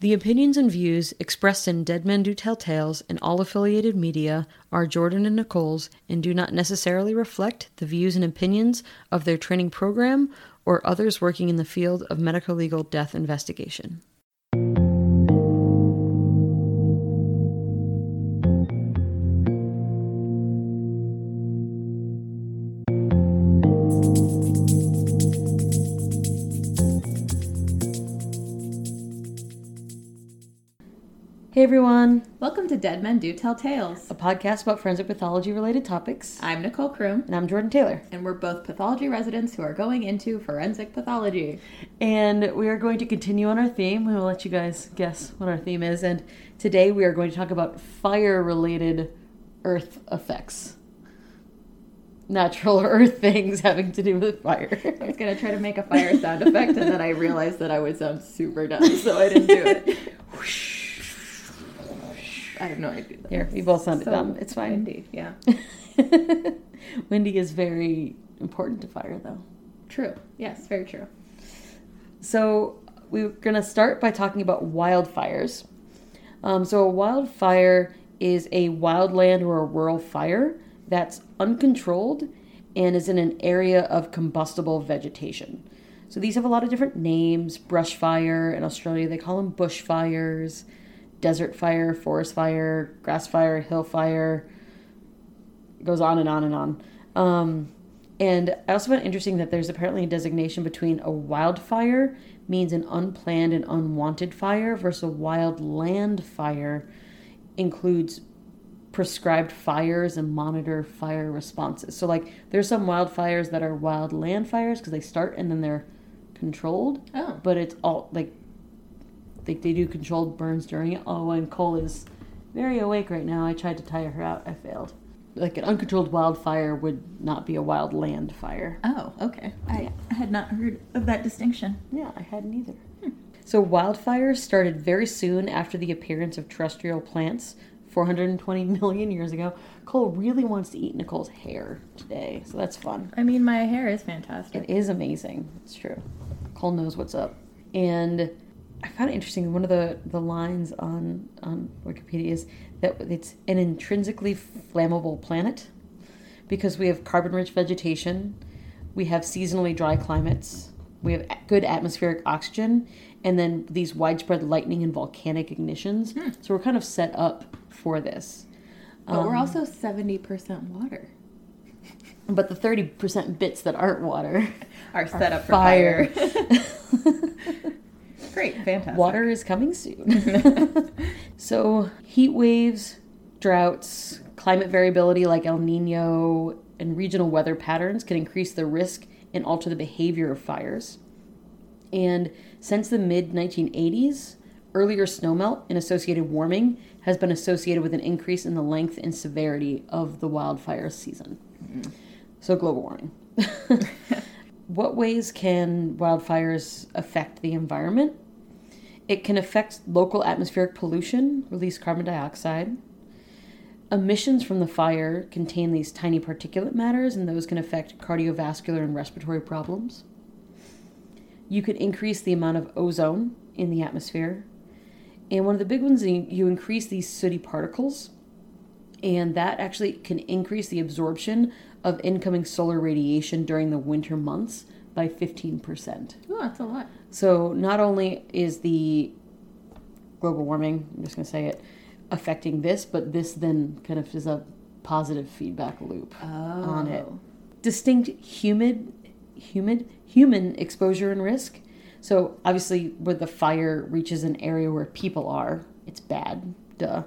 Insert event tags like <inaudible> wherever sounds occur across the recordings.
The opinions and views expressed in Dead Men Do Tell Tales and all affiliated media are Jordan and Nicole's and do not necessarily reflect the views and opinions of their training program or others working in the field of medical legal death investigation. Hey everyone, Welcome to Dead Men Do Tell Tales. a podcast about forensic pathology related topics. I'm Nicole Kroom, And I'm Jordan Taylor. and we're both pathology residents who are going into forensic pathology. And we are going to continue on our theme. We will let you guys guess what our theme is. And today we are going to talk about fire related earth effects. Natural <laughs> earth things having to do with fire. I was gonna try to make a fire sound effect, and then I realized that I would sound super dumb, so I didn't do it. <laughs> <laughs> I have no idea. Here, we both sounded So dumb. It's fine. Windy, yeah. <laughs> Windy is very important to fire, though. True. Yes, very true. So we're going to start by talking about wildfires. Um, so a wildfire is a wildland or a rural fire that's uncontrolled and is in an area of combustible vegetation. So these have a lot of different names. Brush fire in Australia, they call them bushfires. Desert fire, forest fire, grass fire, hill fire. It goes on and on and on. Um, and I also found it interesting that there's apparently a designation between a wildfire means an unplanned and unwanted fire versus a wild land fire includes prescribed fires and monitor fire responses. So like there's some wildfires that are wild land fires because they start and then they're controlled, Oh, but it's all like they, they do controlled burns during it. Oh, and Cole is very awake right now. I tried to tire her out. I failed. Like an uncontrolled wildfire would not be a wild land fire. oh, okay. I had not heard of that distinction. Yeah, I hadn't either. Hmm. So wildfires started very soon after the appearance of terrestrial plants, 420 million years ago. Cole really wants to eat Nicole's hair today, so that's fun. I mean, my hair is fantastic. It is amazing. It's true. Cole knows what's up. And I found it interesting. One of the, the lines on, on Wikipedia is that it's an intrinsically flammable planet because we have carbon rich vegetation, we have seasonally dry climates, we have good atmospheric oxygen, and then these widespread lightning and volcanic ignitions. So we're kind of set up for this. But we're Um, also 70% water. But the 30% bits that aren't water Are set up for fire. fire. <laughs> <laughs> Fantastic. Water is coming soon. <laughs> so, heat waves, droughts, climate variability like El Nino, and regional weather patterns can increase the risk and alter the behavior of fires. And since the mid 1980s, earlier snowmelt and associated warming has been associated with an increase in the length and severity of the wildfire season. Mm-hmm. So, global warming. <laughs> what ways can wildfires affect the environment? It can affect local atmospheric pollution, release carbon dioxide. Emissions from the fire contain these tiny particulate matters, and those can affect cardiovascular and respiratory problems. You could increase the amount of ozone in the atmosphere. And one of the big ones, you you increase these sooty particles, and that actually can increase the absorption of incoming solar radiation during the winter months by 15%. Oh, that's a lot. So not only is the global warming, I'm just going to say it, affecting this, but this then kind of is a positive feedback loop Oh. on it. Distinct humid, humid, human exposure and risk. So obviously, where the fire reaches an area where people are, it's bad. Duh.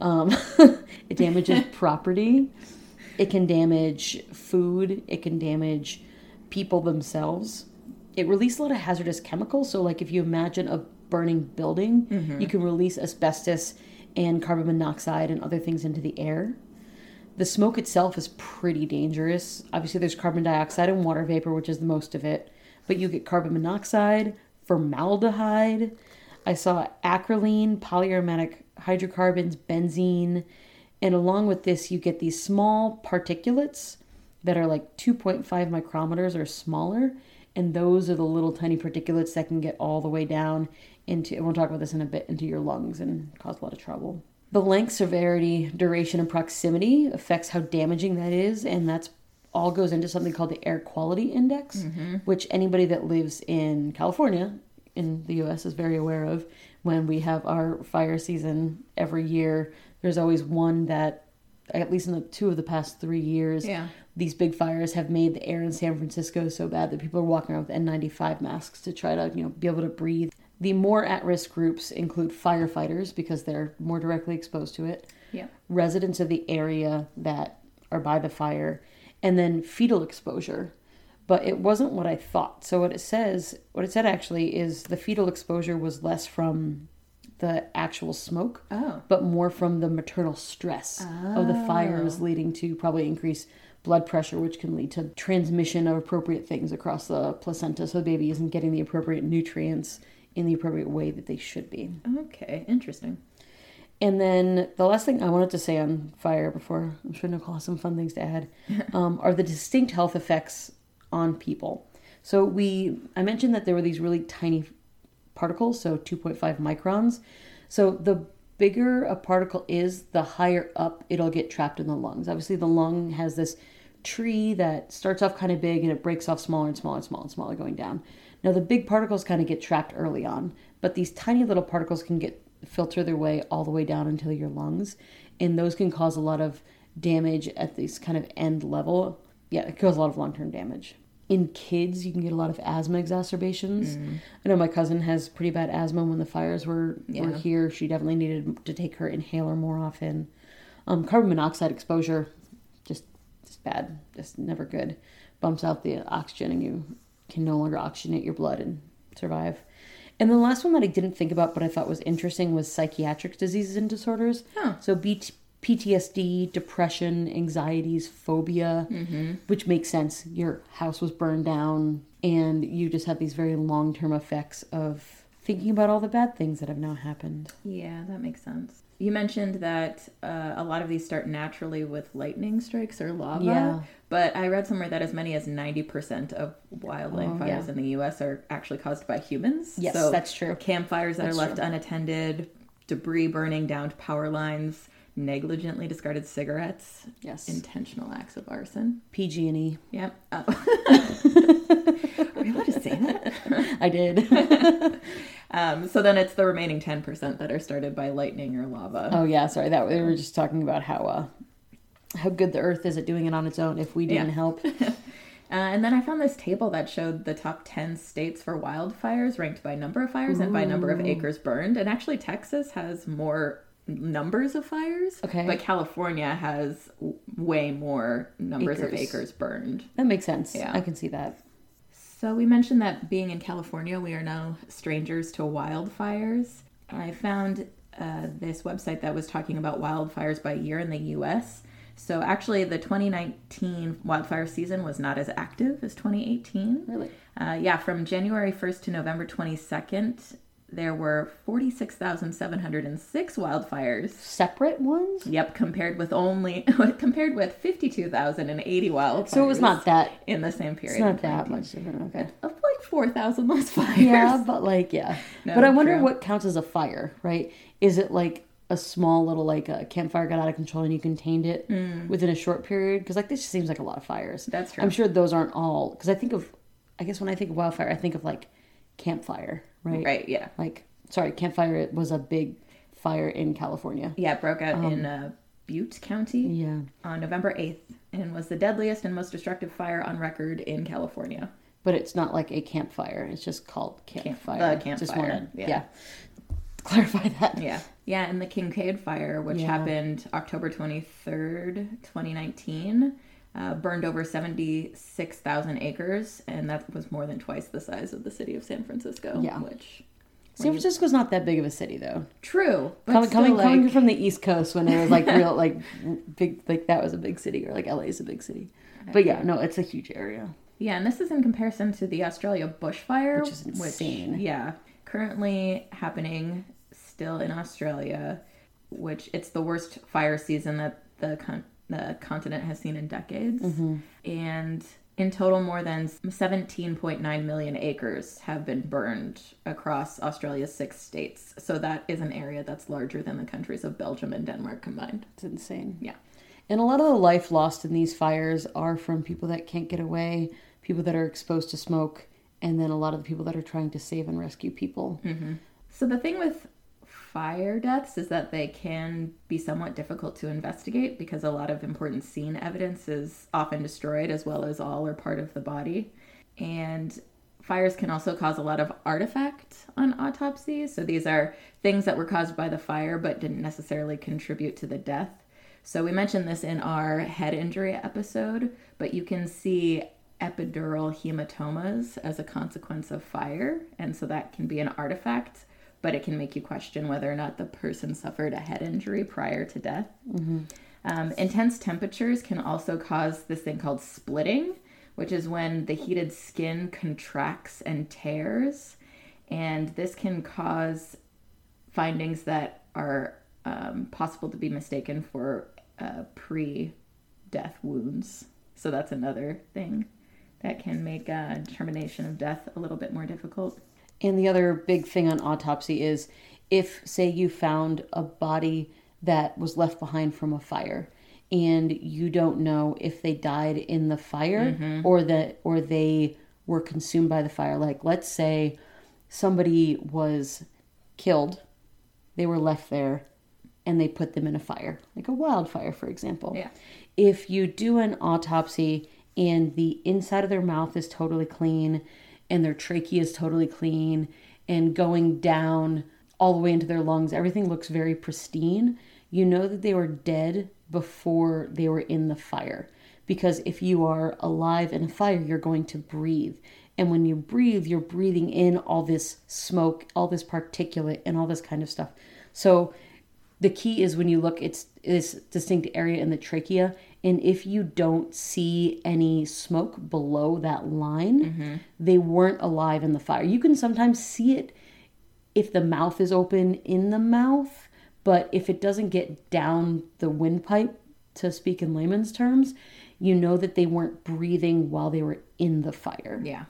Um, <laughs> it damages <laughs> property. It can damage food. It can damage people themselves. It releases a lot of hazardous chemicals. So, like if you imagine a burning building, mm-hmm. you can release asbestos and carbon monoxide and other things into the air. The smoke itself is pretty dangerous. Obviously, there's carbon dioxide and water vapor, which is the most of it, but you get carbon monoxide, formaldehyde. I saw acrolein, polyaromatic hydrocarbons, benzene, and along with this, you get these small particulates that are like 2.5 micrometers or smaller, and those are the little tiny particulates that can get all the way down into, and we'll talk about this in a bit, into your lungs and cause a lot of trouble. The length, severity, duration, and proximity affects how damaging that is, and that's all goes into something called the air quality index, mm-hmm. which anybody that lives in California in the US is very aware of. When we have our fire season every year, there's always one that, at least in the two of the past three years, Yeah. these big fires have made the air in San Francisco so bad that people are walking around with N95 masks to try to, you know, be able to breathe. The more at-risk groups include firefighters because they're more directly exposed to it, Yeah. residents of the area that are by the fire, and then fetal exposure. But it wasn't what I thought. So what it says, what it said actually is the fetal exposure was less from the actual smoke, Oh. but more from the maternal stress of the fires, leading to probably increased blood pressure, which can lead to transmission of appropriate things across the placenta, so the baby isn't getting the appropriate nutrients in the appropriate way that they should be. Okay. Interesting. And then the last thing I wanted to say on fire before I'm sure Nicole has some fun things to add <laughs> um, are the distinct health effects on people. So we I mentioned that there were these really tiny particles, so 2.5 microns. So the bigger a particle is, the higher up it'll get trapped in the lungs. Obviously, the lung has this tree that starts off kind of big and it breaks off smaller and smaller and smaller and smaller going down. Now the big particles kind of get trapped early on, but these tiny little particles can get filter their way all the way down into your lungs, and those can cause a lot of damage at this kind of end level. Yeah, it causes a lot of long term damage. In kids, you can get a lot of asthma exacerbations. I know my cousin has pretty bad asthma. When the fires were were here, she definitely needed to take her inhaler more often. Um, carbon monoxide exposure, just just bad, just never good. Bumps out the oxygen, and you can no longer oxygenate your blood and survive. And the last one that I didn't think about, but I thought was interesting, was psychiatric diseases and disorders. Huh. So BT, PTSD, depression, anxieties, phobia, which makes sense. Your house was burned down, and you just have these very long term effects of thinking about all the bad things that have now happened. Yeah, that makes sense. You mentioned that uh, a lot of these start naturally with lightning strikes or lava. Yeah. But I read somewhere that as many as 90% of wildland Oh, fires yeah. in the U.S. are actually caused by humans. Yes, so that's true. Campfires that That's are left true. unattended, debris burning down to power lines, negligently discarded cigarettes, Yes. intentional acts of arson. PG and E. Yep. <laughs> Oh. Are we allowed to say that? <laughs> I did. <laughs> Um, so then it's the remaining 10% that are started by lightning or lava. oh yeah, sorry. That we were just talking about how uh, how good the Earth is at doing it on its own if we didn't Yeah. help. Uh, and then I found this table that showed the top 10 states for wildfires ranked by number of fires and by number of acres burned. And actually, Texas has more numbers of fires. Okay. But California has w- way more numbers of Acres. acres burned. That makes sense. Yeah. I can see that. So we mentioned that being in California, we are now strangers to wildfires. I found uh, this website that was talking about wildfires by year in the U.S. So actually, the 2019 wildfire season was not as active as 2018. Really. Uh, yeah, from January 1st to November 22nd, there were 46,706 wildfires. Separate ones? Yep, compared with only <laughs> compared with 52,080 wildfires. So it was not that in the same period. it's not that much different. Okay. of like 4,000 <laughs> less fires. Yeah, but like yeah. No, but I wonder true. what counts as a fire, right? Is it like a small little like a campfire got out of control and you contained it within a short period? Because like this just seems like a lot of fires. Mm. That's true. I'm sure those aren't all. Because I think of, I guess when I think of wildfire, I think of like campfire, right? Right, yeah. Like sorry, campfire was a big fire in California. Yeah, it broke out Um, in uh, Butte County Yeah. on November 8th and was the deadliest and most destructive fire on record in California. But it's not like a campfire. It's just called campfire. the Just campfire, wanted, yeah. yeah. Clarify that. Yeah. Yeah, and the Kincade fire, which Yeah. happened October 23rd, 2019, uh, burned over 76,000 acres, and that was more than twice the size of the city of San Francisco. Yeah. Which, San Francisco's not that big of a city though. true. But coming coming, like, coming from the East Coast when it was like real like big like that was a big city or like LA is a big city. But yeah, no, it's a huge area. Yeah, and this is in comparison to the Australia bushfire, Which is insane. yeah, currently happening still in Australia, which it's the worst fire season that the con- the continent has seen in decades. Mm-hmm. And In total, more than 17.9 million acres have been burned across Australia's six states. So that is an area that's larger than the countries of Belgium and Denmark combined. It's insane. Yeah. And a lot of the life lost in these fires are from people that can't get away, people that are exposed to smoke, and then a lot of the people that are trying to save and rescue people. So the thing with fire deaths is that they can be somewhat difficult to investigate because a lot of important scene evidence is often destroyed as well as all or part of the body. And fires can also cause a lot of artifact on autopsies. So these are things that were caused by the fire but didn't necessarily contribute to the death. So we mentioned this in our head injury episode, but you can see epidural hematomas as a consequence of fire. And so that can be an artifact, but it can make you question whether or not the person suffered a head injury prior to death. Um, intense temperatures can also cause this thing called splitting, which is when the heated skin contracts and tears. And this can cause findings that are um, possible to be mistaken for uh, pre death wounds. So that's another thing that can make uh, determination of death a little bit more difficult. And the other big thing on autopsy is if, say, you found a body that was left behind from a fire and you don't know if they died in the fire mm-hmm. or that or they were consumed by the fire. Like let's say somebody was killed they were left there and they put them in a fire like a wildfire for example. Yeah. if you do an autopsy and the inside of their mouth is totally clean and their trachea is totally clean and going down all the way into their lungs, everything looks very pristine, you know that they were dead before they were in the fire. Because if you are alive in a fire, you're going to breathe. And when you breathe, you're breathing in all this smoke, all this particulate, and all this kind of stuff. So the key is when you look it's this distinct area in the trachea and if you don't see any smoke below that line mm-hmm. they weren't alive in the fire. You can sometimes see it if the mouth is open in the mouth but if it doesn't get down the windpipe to speak in layman's terms you know that they weren't breathing while they were in the fire. Yeah.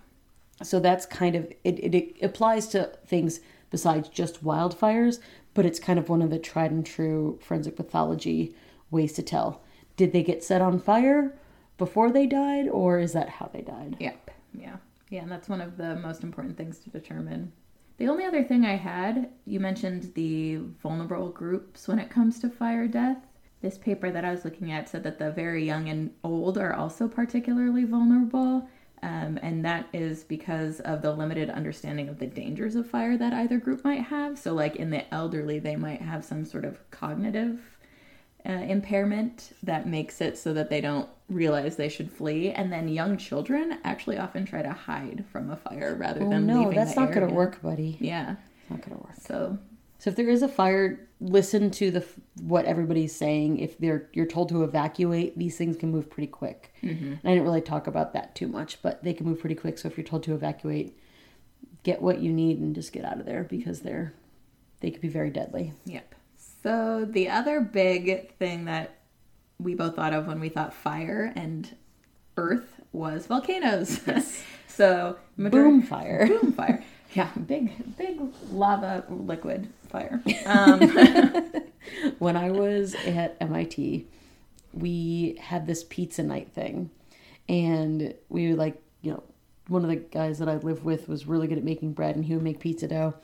so that's kind of it, it, it applies to things besides just wildfires, but it's kind of one of the tried and true forensic pathology ways to tell. Did they get set on fire before they died, or is that how they died? Yep. Yeah. Yeah, and that's one of the most important things to determine. The only other thing I had, you mentioned the vulnerable groups when it comes to fire death. This paper that I was looking at said that the very young and old are also particularly vulnerable. Um, and that is because of the limited understanding of the dangers of fire that either group might have. So, like in the elderly, they might have some sort of cognitive uh, impairment that makes it so that they don't realize they should flee. And then young children actually often try to hide from a fire rather Oh than no, leaving that's the not going to work, buddy. Yeah. It's not going to work. So So if there is a fire, listen to the what everybody's saying. If they're you're told to evacuate, these things can move pretty quick. Mm-hmm. And I didn't really talk about that too much, but they can move pretty quick. So if you're told to evacuate, get what you need and just get out of there because they're they could be very deadly. Yep. So the other big thing that we both thought of when we thought fire and earth was volcanoes. <laughs> so major- Boom fire. boom fire. <laughs> Yeah, big big lava liquid fire. <laughs> Um, <laughs> when I was at MIT, we had this pizza night thing, and we would like you know one of the guys that I lived with was really good at making bread, and he would make pizza dough.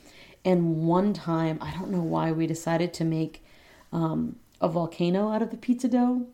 And one time, I don't know why, we decided to make um, a volcano out of the pizza dough,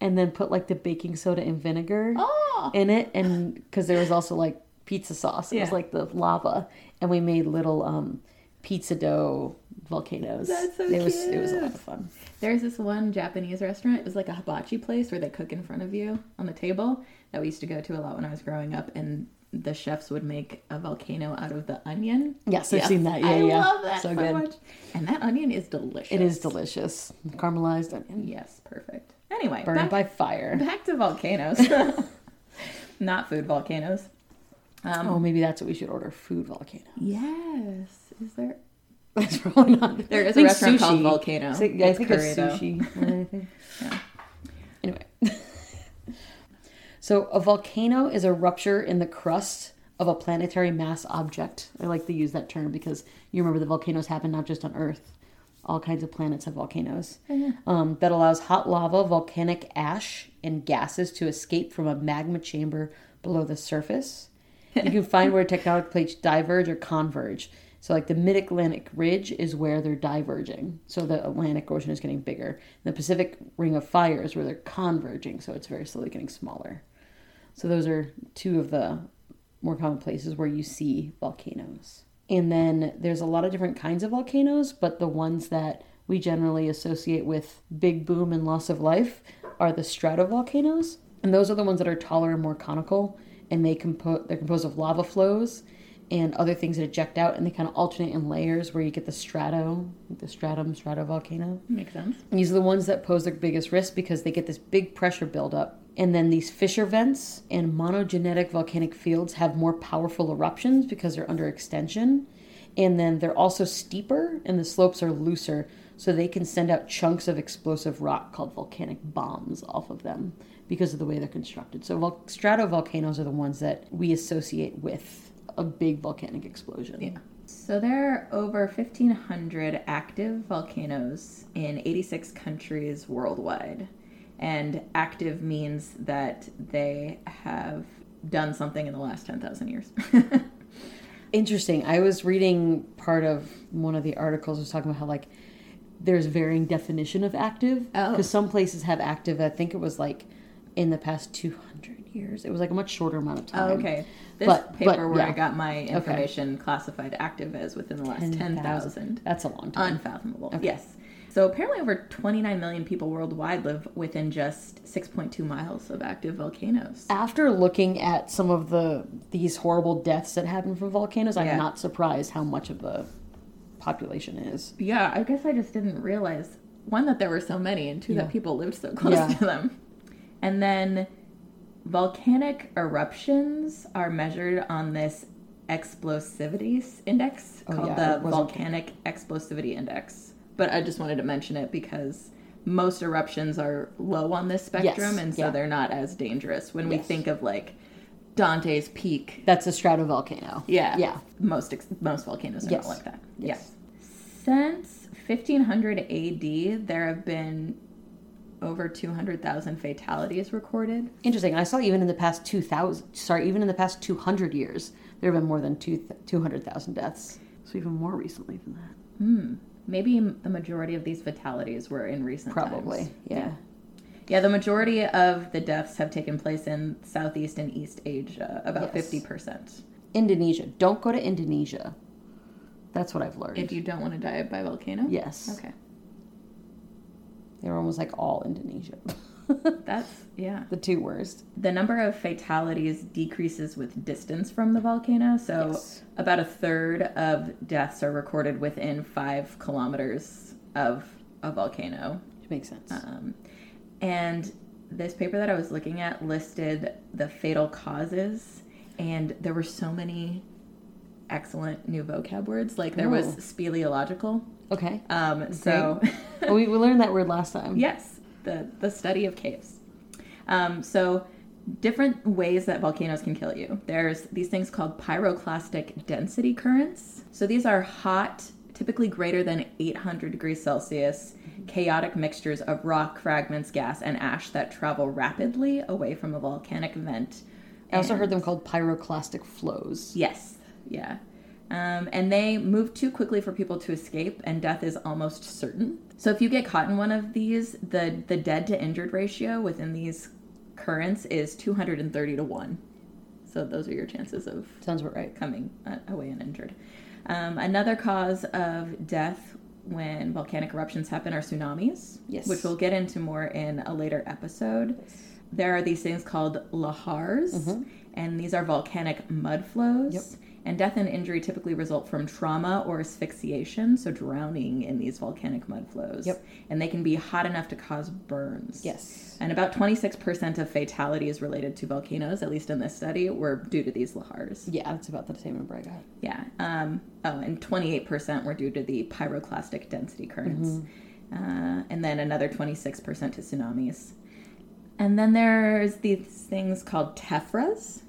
and then put like the baking soda and vinegar oh, in it, and because there was also like pizza sauce, it was like the lava, and we made little um, pizza dough volcanoes. That's so it was it was a lot of fun. there's this one Japanese restaurant. It was like a hibachi place where they cook in front of you on the table that we used to go to a lot when I was growing up, and the chefs would make a volcano out of the onion. Yes, I've Yes. seen that. Yeah, yeah. I yeah. love that so, So good. much. And that onion is delicious. It is delicious, caramelized onion, Yes, perfect. Anyway, burned back, by fire. back to volcanoes. <laughs> Not food volcanoes. Um, oh, maybe that's what we should order: food volcano. Yes. Is there? <laughs> That's probably not. There is a restaurant called sushi. Volcano. So- yeah, I think curry, it's sushi more than anything. <laughs> Yeah. Anyway. <laughs> So, a volcano is a rupture in the crust of a planetary mass object. I like to use that term because you remember the volcanoes happen not just on Earth. All kinds of planets have volcanoes. Um, that allows hot lava, volcanic ash, and gases to escape from a magma chamber below the surface. You can find where tectonic plates diverge or converge. So, like the mid Atlantic ridge is where they're diverging. So, the Atlantic Ocean is getting bigger. The Pacific Ring of Fire is where they're converging. So, it's very slowly getting smaller. So, those are two of the more common places where you see volcanoes. And then there's a lot of different kinds of volcanoes, but the ones that we generally associate with big boom and loss of life are the stratovolcanoes. And those are the ones that are taller and more conical, and they compo- they're composed of lava flows and other things that eject out, and they kind of alternate in layers where you get the strato, the stratum stratovolcano. Makes sense. And these are the ones that pose the biggest risk because they get this big pressure buildup. And then these fissure vents and monogenetic volcanic fields have more powerful eruptions because they're under extension. And then they're also steeper and the slopes are looser, so they can send out chunks of explosive rock called volcanic bombs off of them because of the way they're constructed. So vol- stratovolcanoes are the ones that we associate with a big volcanic explosion. Yeah. So there are over 1,500 active volcanoes in 86 countries worldwide. And active means that they have done something in the last 10,000 years. <laughs> Interesting. I was reading part of one of the articles was talking about how like there's varying definition of active Oh. because some places have active. I think it was like in the past 200 years. It was like a much shorter amount of oh, time. oh, okay. This But- paper but, where I got my information classified active as within the last 10,000. That's a long time. Unfathomable. Yes. So apparently, over 29 million people worldwide live within just 6.2 miles of active volcanoes. After looking at some of the these horrible deaths that happen from volcanoes, I'm not surprised how much of the population is. Yeah, I guess I just didn't realize one that there were so many, and two Yeah. that people lived so close Yeah. to them. And then volcanic eruptions are measured on this explosivity index Oh, called yeah, the volcanic explosivity index. But I just wanted to mention it because most eruptions are low on this spectrum, Yes, and so yeah. they're not as dangerous. When we think of like Dante's Peak, That's a stratovolcano. yeah, Yeah. most ex- most volcanoes are Yes. not like that. Yes. Since 1500 AD, there have been over 200,000 fatalities recorded. Interesting. I saw even in the past 2000, sorry, even in the past 200 years, there have been more than two, 200,000 deaths. So even more recently than that. Hmm. Maybe the majority of these fatalities were in recent Probably. times. Yeah. Yeah, the majority of the deaths have taken place in Southeast and East Asia, about Yes. 50%. Indonesia. Don't go to Indonesia. That's what I've learned. If you don't want to die by volcano? yes. Okay. They were almost like all Indonesia. <laughs> That's, yeah. the two worst. The number of fatalities decreases with distance from the volcano. So Yes. about a third of deaths are recorded within five kilometers of a volcano. Which makes sense. Um, and this paper that I was looking at listed the fatal causes, and there were so many excellent new vocab words. Like there was speleological. Okay. Um, so well, we, we learned that word last time. Yes, the the study of caves. Um, so different ways that volcanoes can kill you. There's these things called pyroclastic density currents. So these are hot, typically greater than 800 degrees Celsius, chaotic mixtures of rock fragments, gas, and ash that travel rapidly away from a volcanic vent. I also And- heard them called pyroclastic flows. Yes, yeah. Um, and they move too quickly for people to escape, and death is almost certain. So if you get caught in one of these, the the dead to injured ratio within these currents is 230 to one. So those are your chances of Sounds about right. coming uh, away uninjured. Um, another cause of death when volcanic eruptions happen are tsunamis, Yes. which we'll get into more in a later episode. There are these things called lahars, and these are volcanic mud flows. Mm-hmm. Yep. And death and injury typically result from trauma or asphyxiation, so drowning in these volcanic mud flows. Yep. And they can be hot enough to cause burns. Yes. And about 26% of fatalities related to volcanoes, at least in this study, were due to these lahars. Yeah, that's about the same number I got. Yeah. Um, oh, and 28% were due to the pyroclastic density currents. Uh, and then another 26% to tsunamis. And then there's these things called tephras.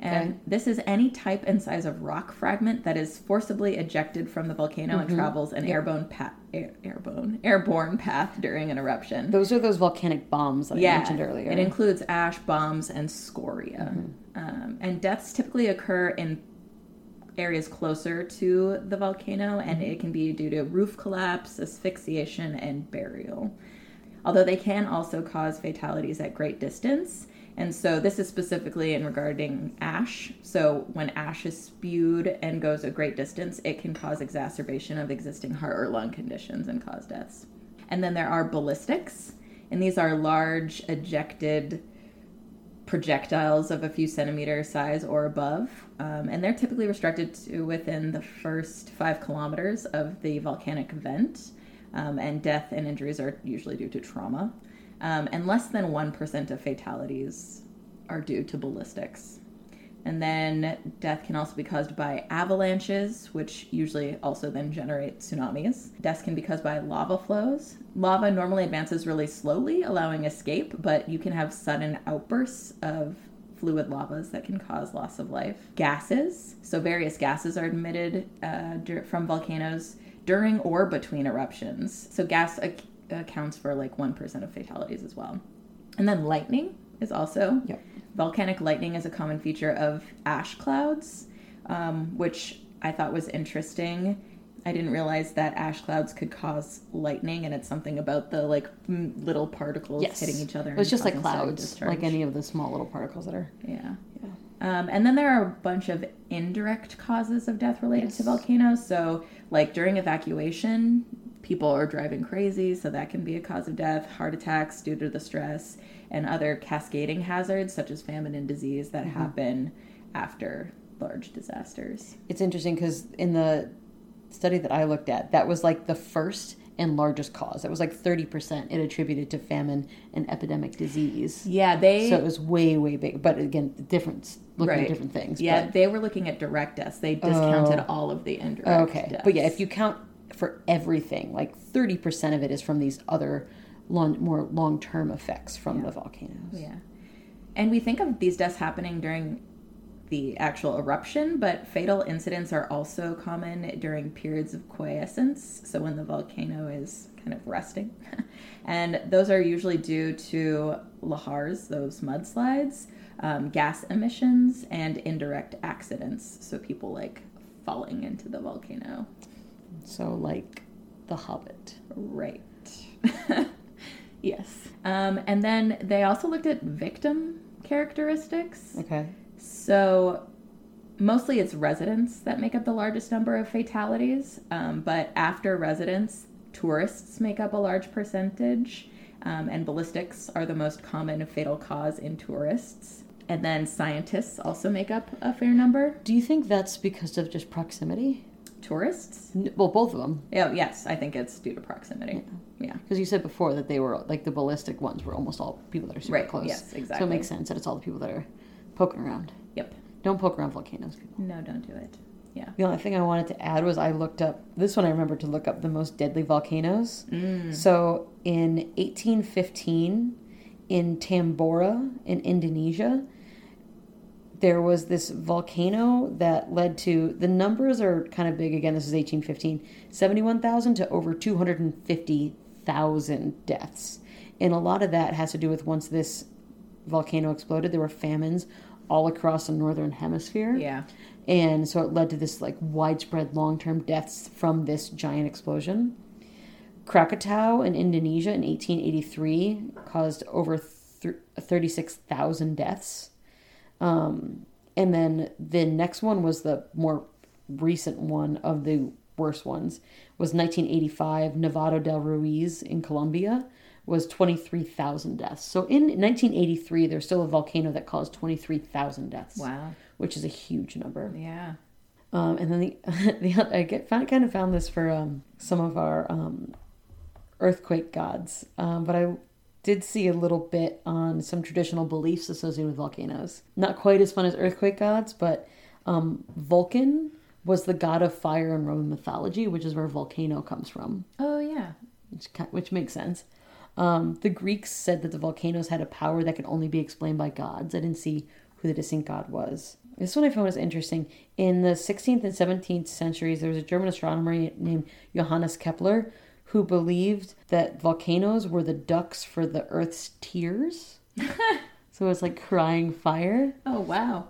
And Okay. this is any type and size of rock fragment that is forcibly ejected from the volcano and mm-hmm. travels an airborne path, air, airborne, airborne path during an eruption. Those are those volcanic bombs that I mentioned earlier. It includes ash, bombs, and scoria. Mm-hmm. Um, and deaths typically occur in areas closer to the volcano, and mm-hmm. it can be due to roof collapse, asphyxiation, and burial. Although they can also cause fatalities at great distance. And so this is specifically in regarding ash. So when ash is spewed and goes a great distance, it can cause exacerbation of existing heart or lung conditions and cause deaths. And then there are ballistics, and these are large ejected projectiles of a few centimeter size or above. Um, and they're typically restricted to within the first five kilometers of the volcanic vent. Um, and death and injuries are usually due to trauma. Um, and less than 1% of fatalities are due to ballistics. And then death can also be caused by avalanches, which usually also then generate tsunamis. Deaths can be caused by lava flows. Lava normally advances really slowly, allowing escape, but you can have sudden outbursts of fluid lavas that can cause loss of life. Gases. So, various gases are emitted uh, from volcanoes during or between eruptions. So, gas accounts for like 1% of fatalities as well. And then lightning is also. Yep. Volcanic lightning is a common feature of ash clouds, um, which I thought was interesting. I didn't realize that ash clouds could cause lightning, and it's something about the like m- little particles yes. hitting each other. It was just like clouds, like any of the small little particles that are. Yeah. Yeah. Um, and then there are a bunch of indirect causes of death related to volcanoes. So, like during evacuation, people are driving crazy, so that can be a cause of death. Heart attacks due to the stress, and other cascading hazards such as famine and disease that Mm-hmm. happen after large disasters. It's interesting because in the study that I looked at, that was like the first and largest cause. It was like 30% it attributed to famine and epidemic disease. Yeah, they. So it was way, way big. But again, the difference, looking Right. at different things. yeah, but- they were looking at direct deaths. They discounted all of the indirect. okay. deaths. But yeah, if you count for everything, like 30% of it is from these other long, more long term effects from the volcanoes. Yeah. And we think of these deaths happening during the actual eruption, but fatal incidents are also common during periods of quiescence, so when the volcano is kind of resting. <laughs> and those are usually due to lahars, those mudslides, um, gas emissions, and indirect accidents, so people like falling into the volcano. So, like The Hobbit. Right. <laughs> yes. Um, and then they also looked at victim characteristics. Okay. So mostly it's residents that make up the largest number of fatalities, um, but after residents, tourists make up a large percentage, um, and ballistics are the most common fatal cause in tourists. And then scientists also make up a fair number. Do you think that's because of just proximity? Tourists? N- Well, both of them. Oh, yes, I think it's due to proximity. Yeah. Because you said before that they were like the ballistic ones were almost all people that are super Right, close. yes, So it makes sense that it's all the people that are poking around. Yep. Don't poke around volcanoes, people. No, don't do it. Yeah. The only thing I wanted to add was I looked up this one. I remember to look up the most deadly volcanoes. Mm. So in 1815, in Tambora in Indonesia, there was this volcano that led to the numbers are kind of big again. This is 1815, 71,000 to over 250,000 deaths, and a lot of that has to do with once this volcano exploded, there were famines all across the northern hemisphere. Yeah. And so it led to this like widespread long term deaths from this giant explosion. Krakatau in Indonesia in 1883 caused over th- 36,000 deaths. Um, and then the next one was the more recent one of the worst ones was 1985 Nevado del Ruiz in Colombia was 23,000 deaths. So in 1983 there's still a volcano that caused 23,000 deaths Wow. which is a huge number. Yeah. Um, and then the, <laughs> the I get found, kind of found this for um, some of our um, earthquake gods, um, but I did see a little bit on some traditional beliefs associated with volcanoes. Not quite as fun as earthquake gods, but um, Vulcan was the god of fire in Roman mythology, which is where volcano comes from Oh, yeah. which, which makes sense. Um, the Greeks said that the volcanoes had a power that could only be explained by gods. I didn't see who the distinct god was. This one I found was interesting. In the 16th and 17th centuries, there was a German astronomer named Johannes Kepler who believed that volcanoes were the ducts for the Earth's tears. <laughs> so it was like crying fire. Oh wow!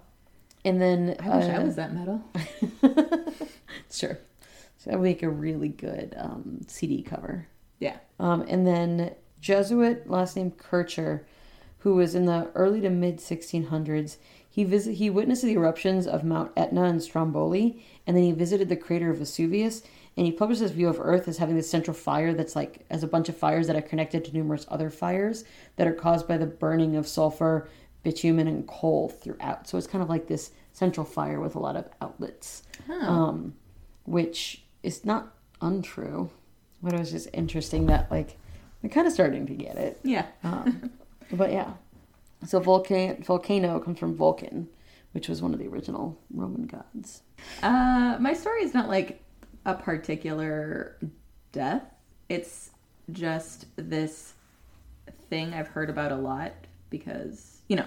And then I wish I uh, was that metal. <laughs> sure. So that would make a really good um, CD cover. Yeah. Um, and then Jesuit, last name Kircher, who was in the early to mid 1600s, he visit he witnessed the eruptions of Mount Etna and Stromboli, and then he visited the crater of Vesuvius, and he published this view of Earth as having this central fire that's like as a bunch of fires that are connected to numerous other fires that are caused by the burning of sulfur, bitumen, and coal throughout. So it's kind of like this central fire with a lot of outlets, um, which is not untrue. But it was just interesting that like we're kind of starting to get it. Yeah. Um, <laughs> but yeah. So volcano, volcano comes from Vulcan, which was one of the original Roman gods. Uh, my story is not like a particular death. It's just this thing I've heard about a lot because, you know,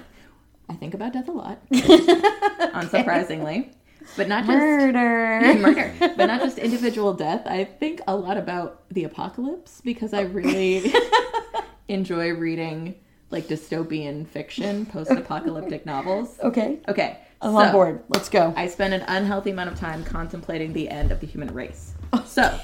I think about death a lot, <laughs> unsurprisingly. But not just Murder. <laughs> murder, but not just individual death. I think a lot about the apocalypse because I really <laughs> enjoy reading like dystopian fiction, post-apocalyptic novels. Okay. Okay, I'm so on board. Let's go. I spend an unhealthy amount of time contemplating the end of the human race. So,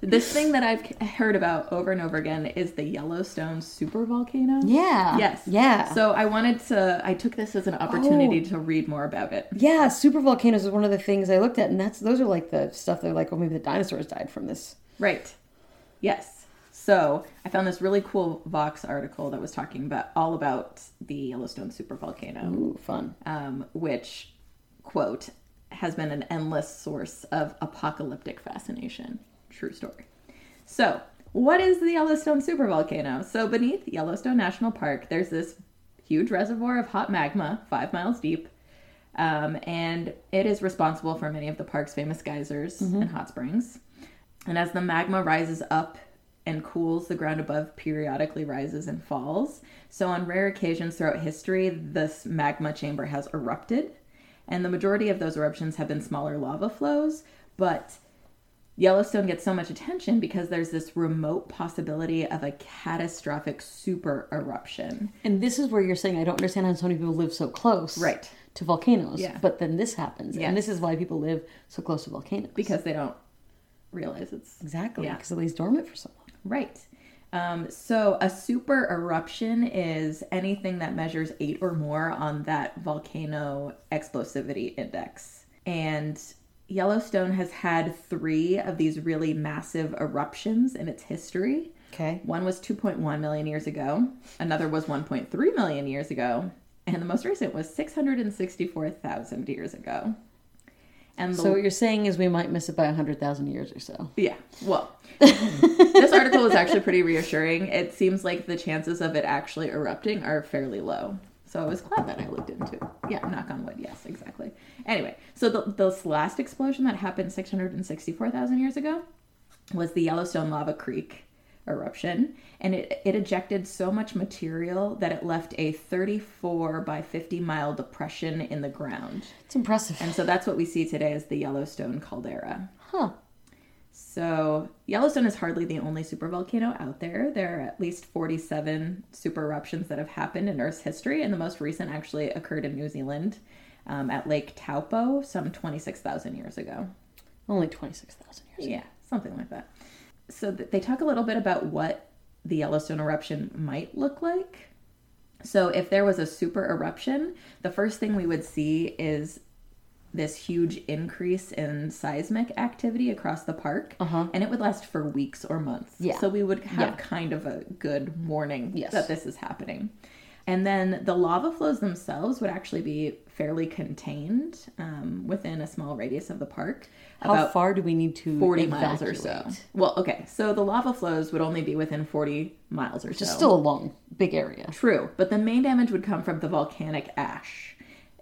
this thing that I've heard about over and over again is the Yellowstone supervolcano. yeah. Yes. Yeah. So I wanted to. I took this as an opportunity Oh. to read more about it. yeah, super volcanoes is one of the things I looked at, and that's those are like the stuff that are like, oh, maybe the dinosaurs died from this. Right. Yes. So I found this really cool Vox article that was talking about all about the Yellowstone supervolcano, Ooh, fun. um, which quote has been an endless source of apocalyptic fascination. True story. So, what is the Yellowstone supervolcano? So, beneath Yellowstone National Park, there's this huge reservoir of hot magma, five miles deep, um, and it is responsible for many of the park's famous geysers and hot springs. And as the magma rises up and cools, the ground above periodically rises and falls. So, on rare occasions throughout history, this magma chamber has erupted. And the majority of those eruptions have been smaller lava flows. But Yellowstone gets so much attention because there's this remote possibility of a catastrophic super eruption. And this is where you're saying I don't understand how so many people live so close Right. to volcanoes. Yeah. But then this happens. Yeah. And this is why people live so close to volcanoes. Because they don't realize it's exactly. Yeah. Because it lays dormant for so long. Right. Um, so a super eruption is anything that measures eight or more on that volcano explosivity index. And Yellowstone has had three of these really massive eruptions in its history. Okay. One was 2.1 million years ago, another was 1.3 million years ago, and the most recent was 664,000 years ago. And the So what you're saying is we might miss it by 100,000 years or so. yeah. Well, <laughs> this article was actually pretty reassuring. It seems like the chances of it actually erupting are fairly low. So I was glad that I looked into. it. Yeah, knock on wood. Yes, exactly. Anyway, so the, this last explosion that happened 664,000 years ago was the Yellowstone Lava Creek eruption, and it, it ejected so much material that it left a 34 by 50 mile depression in the ground. It's impressive. And so that's what we see today as the Yellowstone caldera. Huh. So, Yellowstone is hardly the only supervolcano out there. There are at least 47 super eruptions that have happened in Earth's history, and the most recent actually occurred in New Zealand um, at Lake Taupo some 26,000 years ago. Only 26,000 years. Yeah, something like that. So, th- they talk a little bit about what the Yellowstone eruption might look like. So, if there was a super eruption, the first thing we would see is this huge increase in seismic activity across the park, Uh-huh. and it would last for weeks or months. Yeah. So we would have Yeah. kind of a good warning Yes. that this is happening. And then the lava flows themselves would actually be fairly contained um, within a small radius of the park. How far do we need to 40 miles or so. Well, okay, so the lava flows would only be within 40 miles or Which so. is still a long, big area. True, but the main damage would come from the volcanic ash.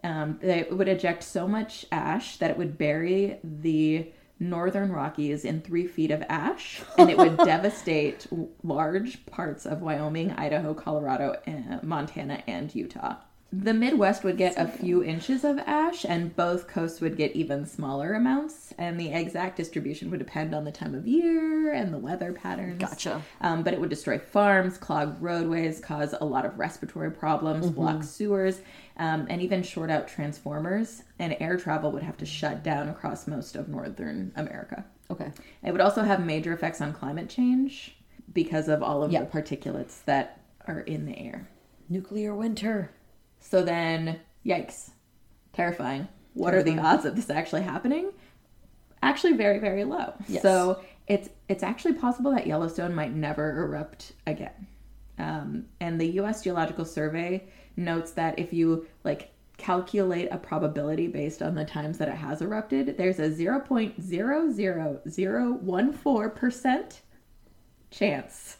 Um, they would eject so much ash that it would bury the northern Rockies in three feet of ash, and it would <laughs> devastate large parts of Wyoming, Idaho, Colorado, and Montana, and Utah. The Midwest would get a few inches of ash, and both coasts would get even smaller amounts. And the exact distribution would depend on the time of year and the weather patterns. Gotcha. Um, but it would destroy farms, clog roadways, cause a lot of respiratory problems, block sewers, um, and even short out transformers. And air travel would have to shut down across most of northern America. Okay. It would also have major effects on climate change because of all of Yep. the particulates that are in the air. Nuclear winter. So then, yikes, terrifying. What are the odds of this actually happening? Actually, very, very low. Yes. So it's it's actually possible that Yellowstone might never erupt again. Um, and the U.S. Geological Survey notes that if you like calculate a probability based on the times that it has erupted, there's a zero point zero zero zero one four percent chance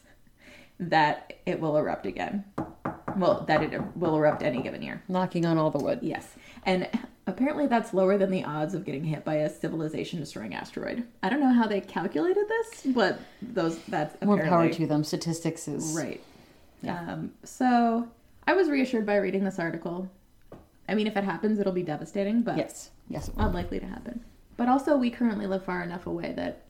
that it will erupt again. Well, that it will erupt any given year. Knocking on all the wood. Yes. And apparently that's lower than the odds of getting hit by a civilization destroying asteroid. I don't know how they calculated this, but those that's More power to them. Statistics is right. Um, so I was reassured by reading this article. I mean, if it happens, it'll be devastating, but Yes. Yes. unlikely to happen. But also, we currently live far enough away that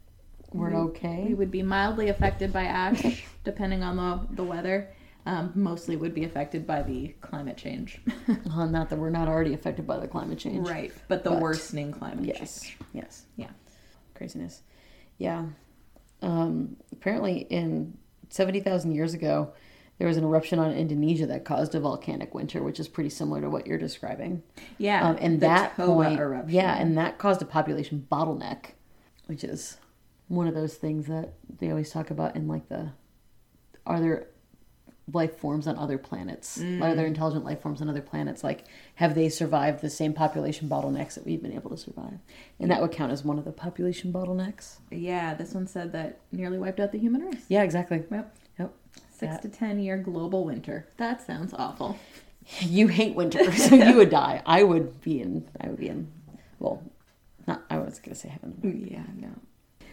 We're we okay. We would be mildly affected by ash, <laughs> depending on the the weather. Um, mostly would be affected by the climate change. <laughs> Uh, not that we're not already affected by the climate change. right, but the But- worsening climate Yes. change. Yes. Yeah. Craziness. Yeah. Um, apparently, in 70,000 years ago, there was an eruption on Indonesia that caused a volcanic winter, which is pretty similar to what you're describing. Yeah, Um, and that Toba point, eruption. yeah, and that caused a population bottleneck, which is one of those things that they always talk about in like the are there life forms on other planets? Mm. Are there intelligent life forms on other planets? Like, have they survived the same population bottlenecks that we've been able to survive? And that would count as one of the population bottlenecks. yeah, this one said that nearly wiped out the human race. Yeah, exactly. Yep. Six to ten year global winter. That sounds awful. <laughs> You hate winter, <laughs> so you would die. I would be in. I would be in. Well, not. I was gonna say heaven. Yeah, no.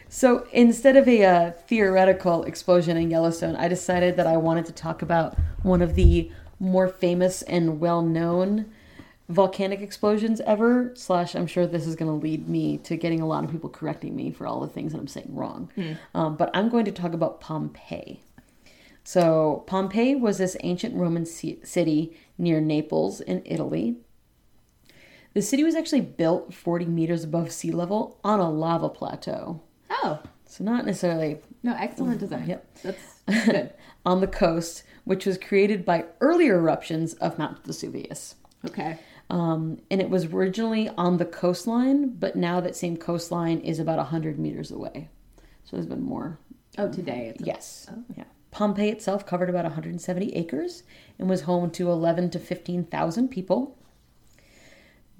So instead of a uh, theoretical explosion in Yellowstone, I decided that I wanted to talk about one of the more famous and well-known volcanic explosions ever. Slash, I'm sure this is going to lead me to getting a lot of people correcting me for all the things that I'm saying wrong. Um, but I'm going to talk about Pompeii. So Pompeii was this ancient Roman ci- city near Naples in Italy. The city was actually built 40 meters above sea level on a lava plateau. Oh So not necessarily no, excellent design. Yep. That's <laughs> good. on the coast, which was created by earlier eruptions of Mount Vesuvius. Okay. Um, and it was originally on the coastline, but now that same coastline is about 100 meters away. So there's been more. Oh, today it's Yes. Yeah. Pompeii itself covered about 170 acres and was home to 11 to 15,000 people.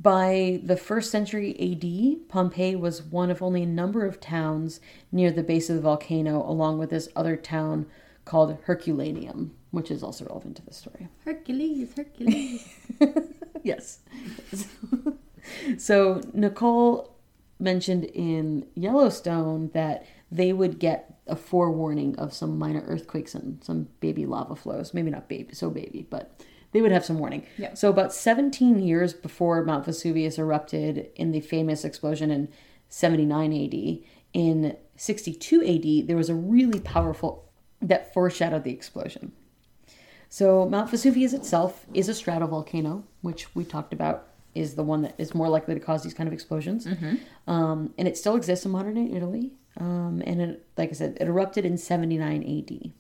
By the first century AD, Pompeii was one of only a number of towns near the base of the volcano, along with this other town called Herculaneum, which is also relevant to the story. Hercules, Hercules. <laughs> Yes. so Nicole mentioned in Yellowstone that they would get a forewarning of some minor earthquakes and some baby lava flows. Maybe not baby, so baby, but they would have some warning. Yeah. So about 17 years before Mount Vesuvius erupted in the famous explosion in 79 AD, in 62 AD, there was a really powerful that foreshadowed the explosion. So Mount Vesuvius itself is a stratovolcano, which we talked about is the one that is more likely to cause these kind of explosions. Um, and it still exists in modern day Italy. Um, and it, like I said, it erupted in 79 AD.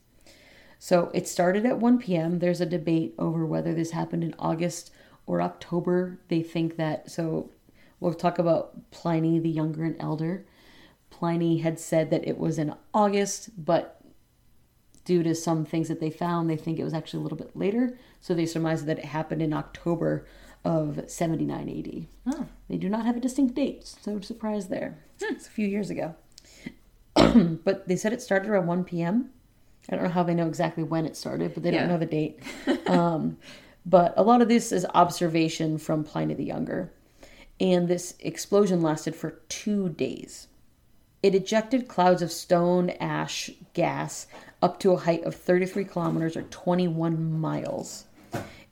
So it started at 1 p.m. There's a debate over whether this happened in August or October. They think that, so we'll talk about Pliny the Younger and Elder. Pliny had said that it was in August, but due to some things that they found, they think it was actually a little bit later. So they surmise that it happened in October of 79 AD. Oh. They do not have a distinct date, so surprise there. It's a few years ago. <clears throat> but they said it started around 1 p.m. I don't know how they know exactly when it started, but they Yeah. don't know the date. <laughs> um, but a lot of this is observation from Pliny the Younger. And this explosion lasted for two days. It ejected clouds of stone, ash, gas up to a height of 33 kilometers or 21 miles.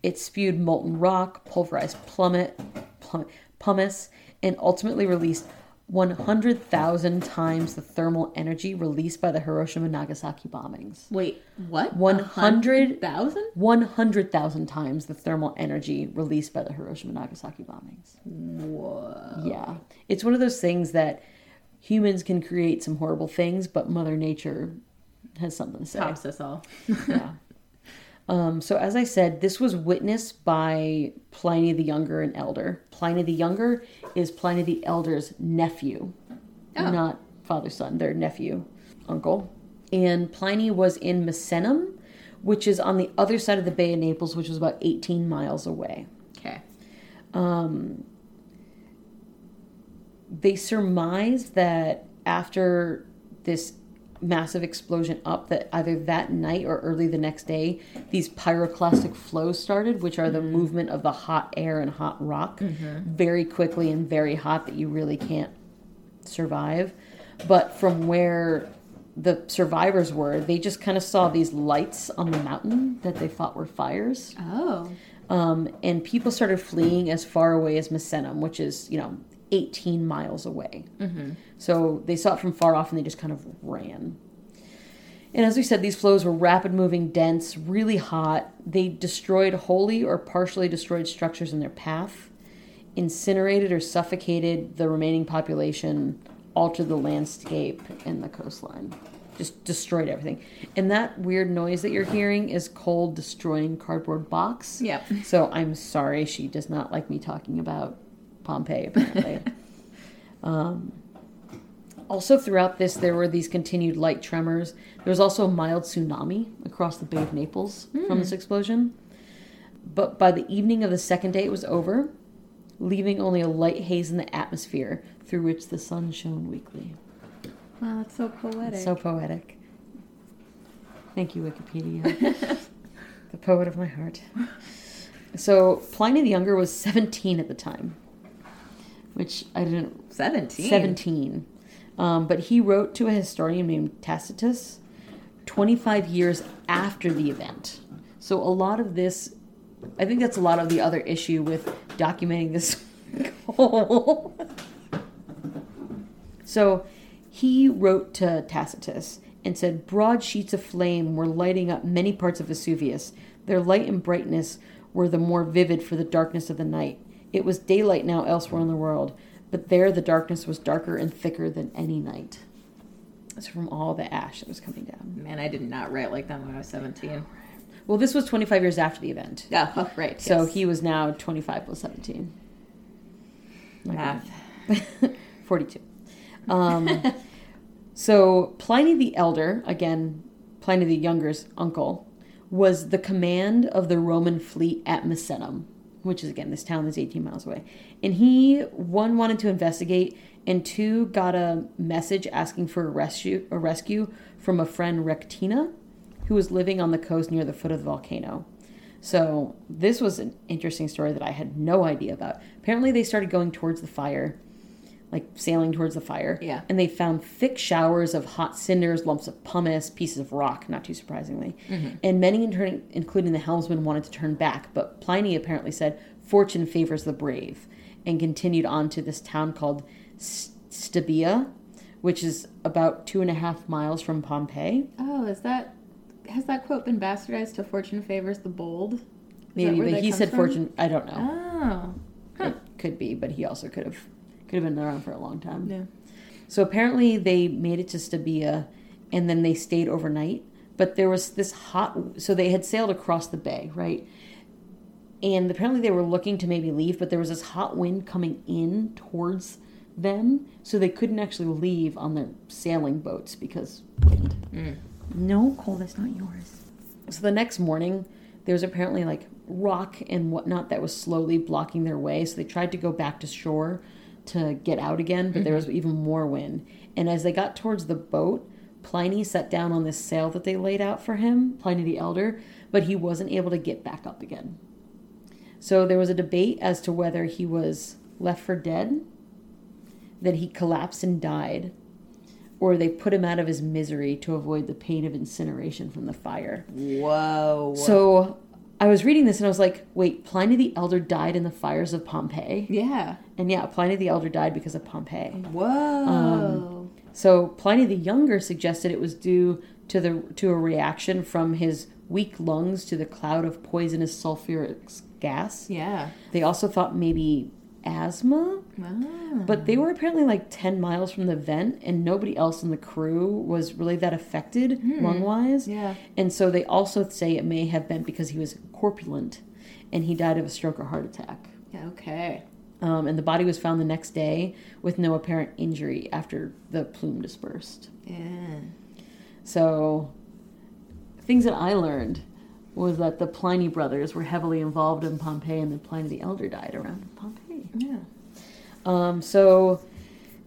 It spewed molten rock, pulverized plummet, plummet pumice, and ultimately released 100,000 times the thermal energy released by the Hiroshima and Nagasaki bombings. Wait, what? 100,000? 100,000 times the thermal energy released by the Hiroshima and Nagasaki bombings. Whoa. Yeah. It's one of those things that humans can create some horrible things, but Mother Nature has something to say. Tops us all. yeah. <laughs> Um, so, as I said, this was witnessed by Pliny the Younger and Elder. Pliny the Younger is Pliny the Elder's nephew, Oh. not father son, their nephew, uncle. And Pliny was in Misenum, which is on the other side of the Bay of Naples, which was about 18 miles away. Okay. they surmised that after this massive explosion up that either that night or early the next day these pyroclastic flows started which are the movement of the hot air and hot rock. Very quickly and very hot that you really can't survive. But from where the survivors were they just kind of saw these lights on the mountain that they thought were fires. Oh. um, and people started fleeing as far away as Misenum, which is you know 18 miles away. Mm-hmm. So they saw it from far off and they just kind of ran. And as we said, these flows were rapid moving, dense, really hot. They destroyed wholly or partially destroyed structures in their path, incinerated or suffocated the remaining population, altered the landscape and the coastline. Just destroyed everything. And that weird noise that you're hearing is Cole destroying cardboard box. Yep. So I'm sorry she does not like me talking about Pompeii, apparently. <laughs> um, also, throughout this, there were these continued light tremors. There was also a mild tsunami across the Bay of Naples from this explosion. But by the evening of the second day, it was over, leaving only a light haze in the atmosphere through which the sun shone weakly. Wow, that's so poetic. So poetic. Thank you, Wikipedia. <laughs> the poet of my heart. So, Pliny the Younger was 17 at the time, which I didn't 17. 17. Um, but he wrote to a historian named Tacitus 25 years after the event. So a lot of this, I think that's a lot of the other issue with documenting this goal. <laughs> so he wrote to Tacitus and said, Broad sheets of flame were lighting up many parts of Vesuvius. Their light and brightness were the more vivid for the darkness of the night. It was daylight now elsewhere in the world, but there the darkness was darker and thicker than any night. It's from all the ash that was coming down. Man, I did not write like that when I was 17. Well, this was 25 years after the event. Yeah, oh, right. So yes. he was now 25 plus 17. Math. <laughs> 42. Um, <laughs> so Pliny the Elder, again, Pliny the Younger's uncle, was the command of the Roman fleet at Misenum, which is again this town is 18 miles away. And he one wanted to investigate, and two got a message asking for a rescue, a rescue from a friend Rectina, who was living on the coast near the foot of the volcano. So this was an interesting story that I had no idea about. Apparently, they started going towards the fire, like sailing towards the fire. Yeah. And they found thick showers of hot cinders, lumps of pumice, pieces of rock, not too surprisingly. Mm-hmm. And many, in including the helmsman, wanted to turn back, but Pliny apparently said, Fortune favors the brave, and continued on to this town called Stabia, which is about two and a half miles from Pompeii. Oh, is that. Has that quote been bastardized to fortune favors the bold? Is Maybe, but he said from? fortune. I don't know. Oh. It could be, but he also could have could have been around for a long time. Yeah. So apparently they made it to Stabia, and then they stayed overnight. But there was this hot. So they had sailed across the bay, right? And apparently they were looking to maybe leave, but there was this hot wind coming in towards them, so they couldn't actually leave on their sailing boats because wind. Mm. No, Cole, that's not yours. So the next morning, there was apparently like rock and whatnot that was slowly blocking their way. So they tried to go back to shore to get out again, but there mm-hmm. was even more wind. And as they got towards the boat, Pliny sat down on this sail that they laid out for him, Pliny the Elder, but he wasn't able to get back up again. So there was a debate as to whether he was left for dead, that he collapsed and died, or they put him out of his misery to avoid the pain of incineration from the fire. Whoa. So I was reading this and I was like, wait, Pliny the Elder died in the fires of Pompeii? yeah. And yeah, Pliny the Elder died because of Pompeii. Whoa. Um, so Pliny the Younger suggested it was due to the to a reaction from his weak lungs to the cloud of poisonous sulfuric gas. yeah. They also thought maybe asthma, Wow. but they were apparently like 10 miles from the vent and nobody else in the crew was really that affected lung wise. Yeah. And so they also say it may have been because he was corpulent and he died of a stroke or heart attack. Yeah, okay. Um, and the body was found the next day with no apparent injury after the plume dispersed. Yeah. So, things that I learned was that the Pliny brothers were heavily involved in Pompeii, and then Pliny the Elder died around Pompeii. Yeah. Um, so,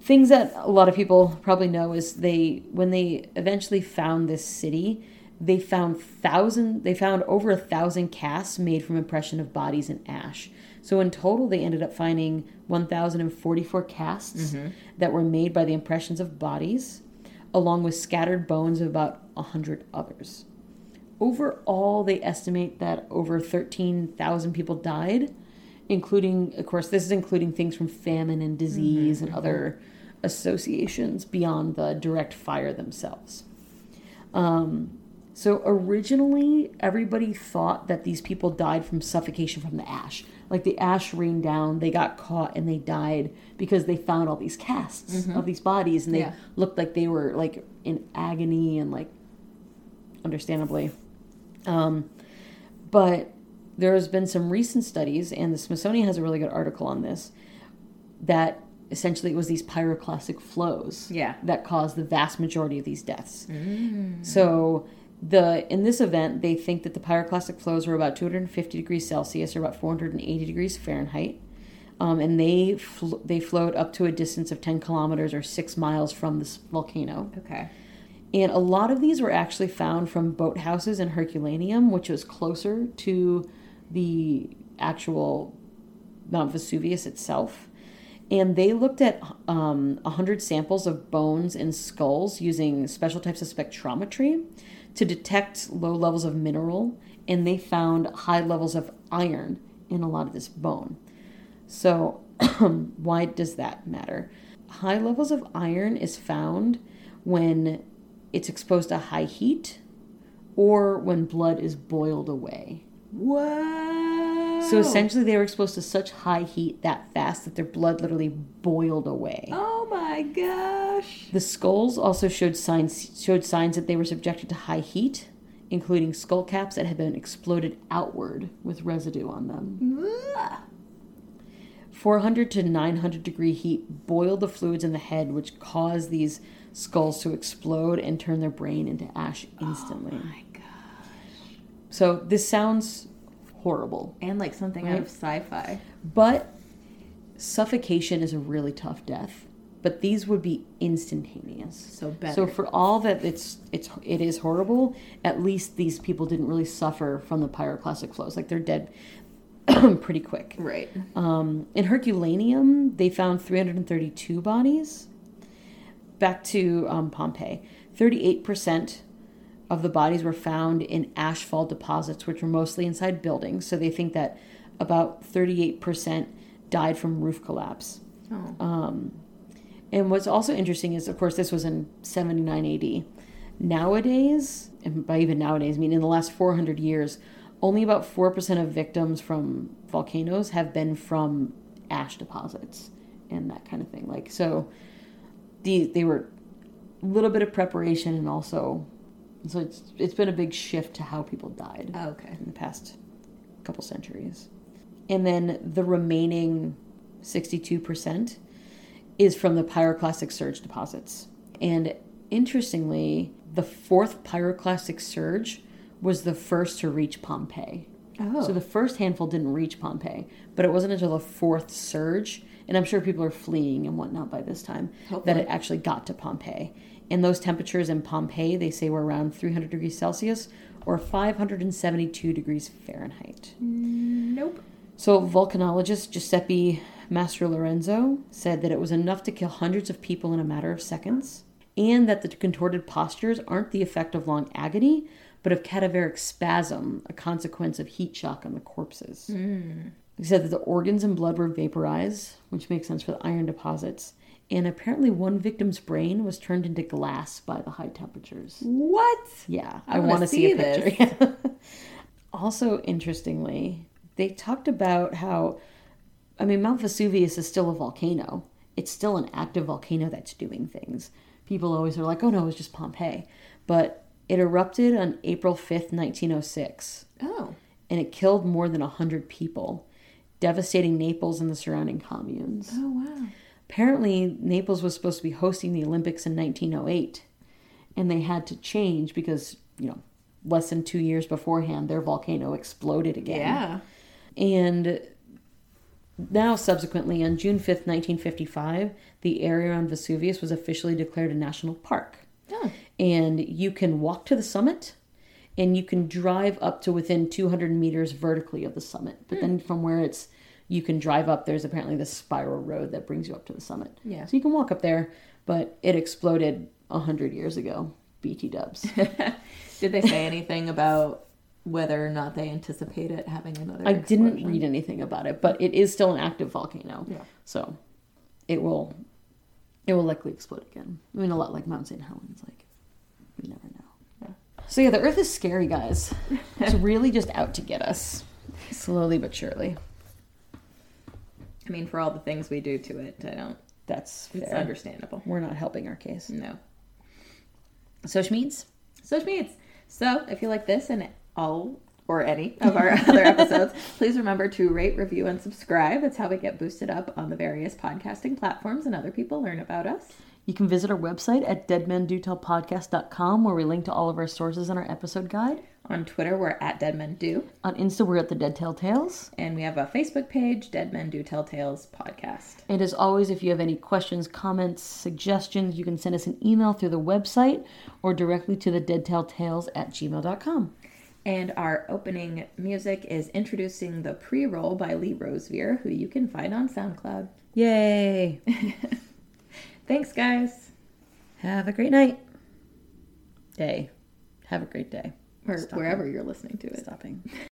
things that a lot of people probably know is they when they eventually found this city, they found thousand they found over a thousand casts made from impression of bodies in ash. So in total, they ended up finding 1,044 casts that were made by the impressions of bodies, along with scattered bones of about 100 others. Overall, they estimate that over 13,000 people died, including, of course, this is including things from famine and disease and other associations beyond the direct fire themselves. Um, so originally, everybody thought that these people died from suffocation from the ash. Like the ash rained down, they got caught and they died because they found all these casts of these bodies and they Yeah. looked like they were like in agony and like understandably. Um, but there has been some recent studies, and the Smithsonian has a really good article on this, that essentially it was these pyroclastic flows Yeah. that caused the vast majority of these deaths. So the in this event, they think that the pyroclastic flows were about 250 degrees Celsius or about 480 degrees Fahrenheit. Um, and they fl- they flowed up to a distance of 10 kilometers or six miles from this volcano. Okay. And a lot of these were actually found from boathouses in Herculaneum, which was closer to the actual Mount Vesuvius itself. And they looked at um, 100 samples of bones and skulls using special types of spectrometry to detect low levels of mineral. And they found high levels of iron in a lot of this bone. So, <clears throat> why does that matter? High levels of iron is found when it's exposed to high heat or when blood is boiled away. So essentially, they were exposed to such high heat that fast that their blood literally boiled away. Oh my gosh. The skulls also showed signs showed signs that they were subjected to high heat, including skull caps that had been exploded outward with residue on them. Ugh. 400 to 900 degree heat boiled the fluids in the head, which caused these skulls to explode and turn their brain into ash instantly. Oh my God. So this sounds horrible, And like something out of sci-fi. but suffocation is a really tough death. But these would be instantaneous. So better. So for all that it's it's it is horrible, at least these people didn't really suffer from the pyroclastic flows. Like they're dead <clears throat> pretty quick. right. Um, in Herculaneum, they found 332 bodies. Back to um, Pompeii, 38% of the bodies were found in ashfall deposits, which were mostly inside buildings. So they think that about 38% died from roof collapse. Oh. Um, and what's also interesting is, of course, this was in 79 AD. Nowadays, and by even nowadays, I mean in the last 400 years, only about 4% of victims from volcanoes have been from ash deposits and that kind of thing. Like, so the, they were a little bit of preparation and also, so it's, it's been a big shift to how people died oh, okay. in the past couple centuries. And then the remaining 62% is from the pyroclastic surge deposits. And interestingly, the fourth pyroclastic surge was the first to reach Pompeii. Oh. So the first handful didn't reach Pompeii, but it wasn't until the fourth surge, and I'm sure people are fleeing and whatnot by this time, that it actually got to Pompeii. And those temperatures in Pompeii, they say were around 300 degrees Celsius or 572 degrees Fahrenheit. nope. So volcanologist Giuseppe Mastrolorenzo said that it was enough to kill hundreds of people in a matter of seconds. and that the contorted postures aren't the effect of long agony, but of cadaveric spasm, a consequence of heat shock on the corpses. Hmm. He said that the organs and blood were vaporized, which makes sense for the iron deposits. And apparently, one victim's brain was turned into glass by the high temperatures. What? Yeah, I I, wanna see, see a picture. <laughs> also, interestingly, they talked about how, I mean, Mount Vesuvius is still a volcano. It's still an active volcano that's doing things. People always are like, oh no, it's just Pompeii. But it erupted on April 5th, 1906, Oh. and it killed more than 100 people, devastating Naples and the surrounding communes. Oh wow. Apparently, Naples was supposed to be hosting the Olympics in 1908, and they had to change because, you know, less than two years beforehand, their volcano exploded again. Yeah. And now, subsequently, on June 5th, 1955, the area around Vesuvius was officially declared a national park. Oh. And you can walk to the summit and you can drive up to within 200 meters vertically of the summit. But hmm. then from where it's you can drive up, there's apparently this spiral road that brings you up to the summit. Yeah. So you can walk up there, but it exploded 100 years ago. BT dubs. <laughs> Did they say anything about whether or not they anticipate it having another? I didn't read anything about it, but it is still an active volcano. Yeah. So it will it will likely explode again. I mean a lot like Mount St. Helens, like you never know. Yeah. So yeah, the earth is scary, guys. It's really just out to get us. Slowly but surely. I mean, for all the things we do to it, I don't. That's It's understandable. We're not helping our case. No. So Schmeeds, So Schmeeds. So if you like this and all or any <laughs> of our other episodes, please remember to rate, review, and subscribe. It's how we get boosted up on the various podcasting platforms and other people learn about us. you can visit our website at deadmendotellpodcast.com where we link to all of our sources in our episode guide. On Twitter, we're at Dead Men Do, On Insta, we're at the Dead Tell Tales. and we have a Facebook page, Dead Men Do Tell Tales Podcast. And as always, if you have any questions, comments, suggestions, you can send us an email through the website or directly to the deadtelltales at gmail.com. And our opening music is introducing the pre-roll by Lee Rosevere, who you can find on SoundCloud. Yay! <laughs> Thanks, guys. Have a great night. Day. Have a great day. Or Stop wherever you're listening to it. Stopping.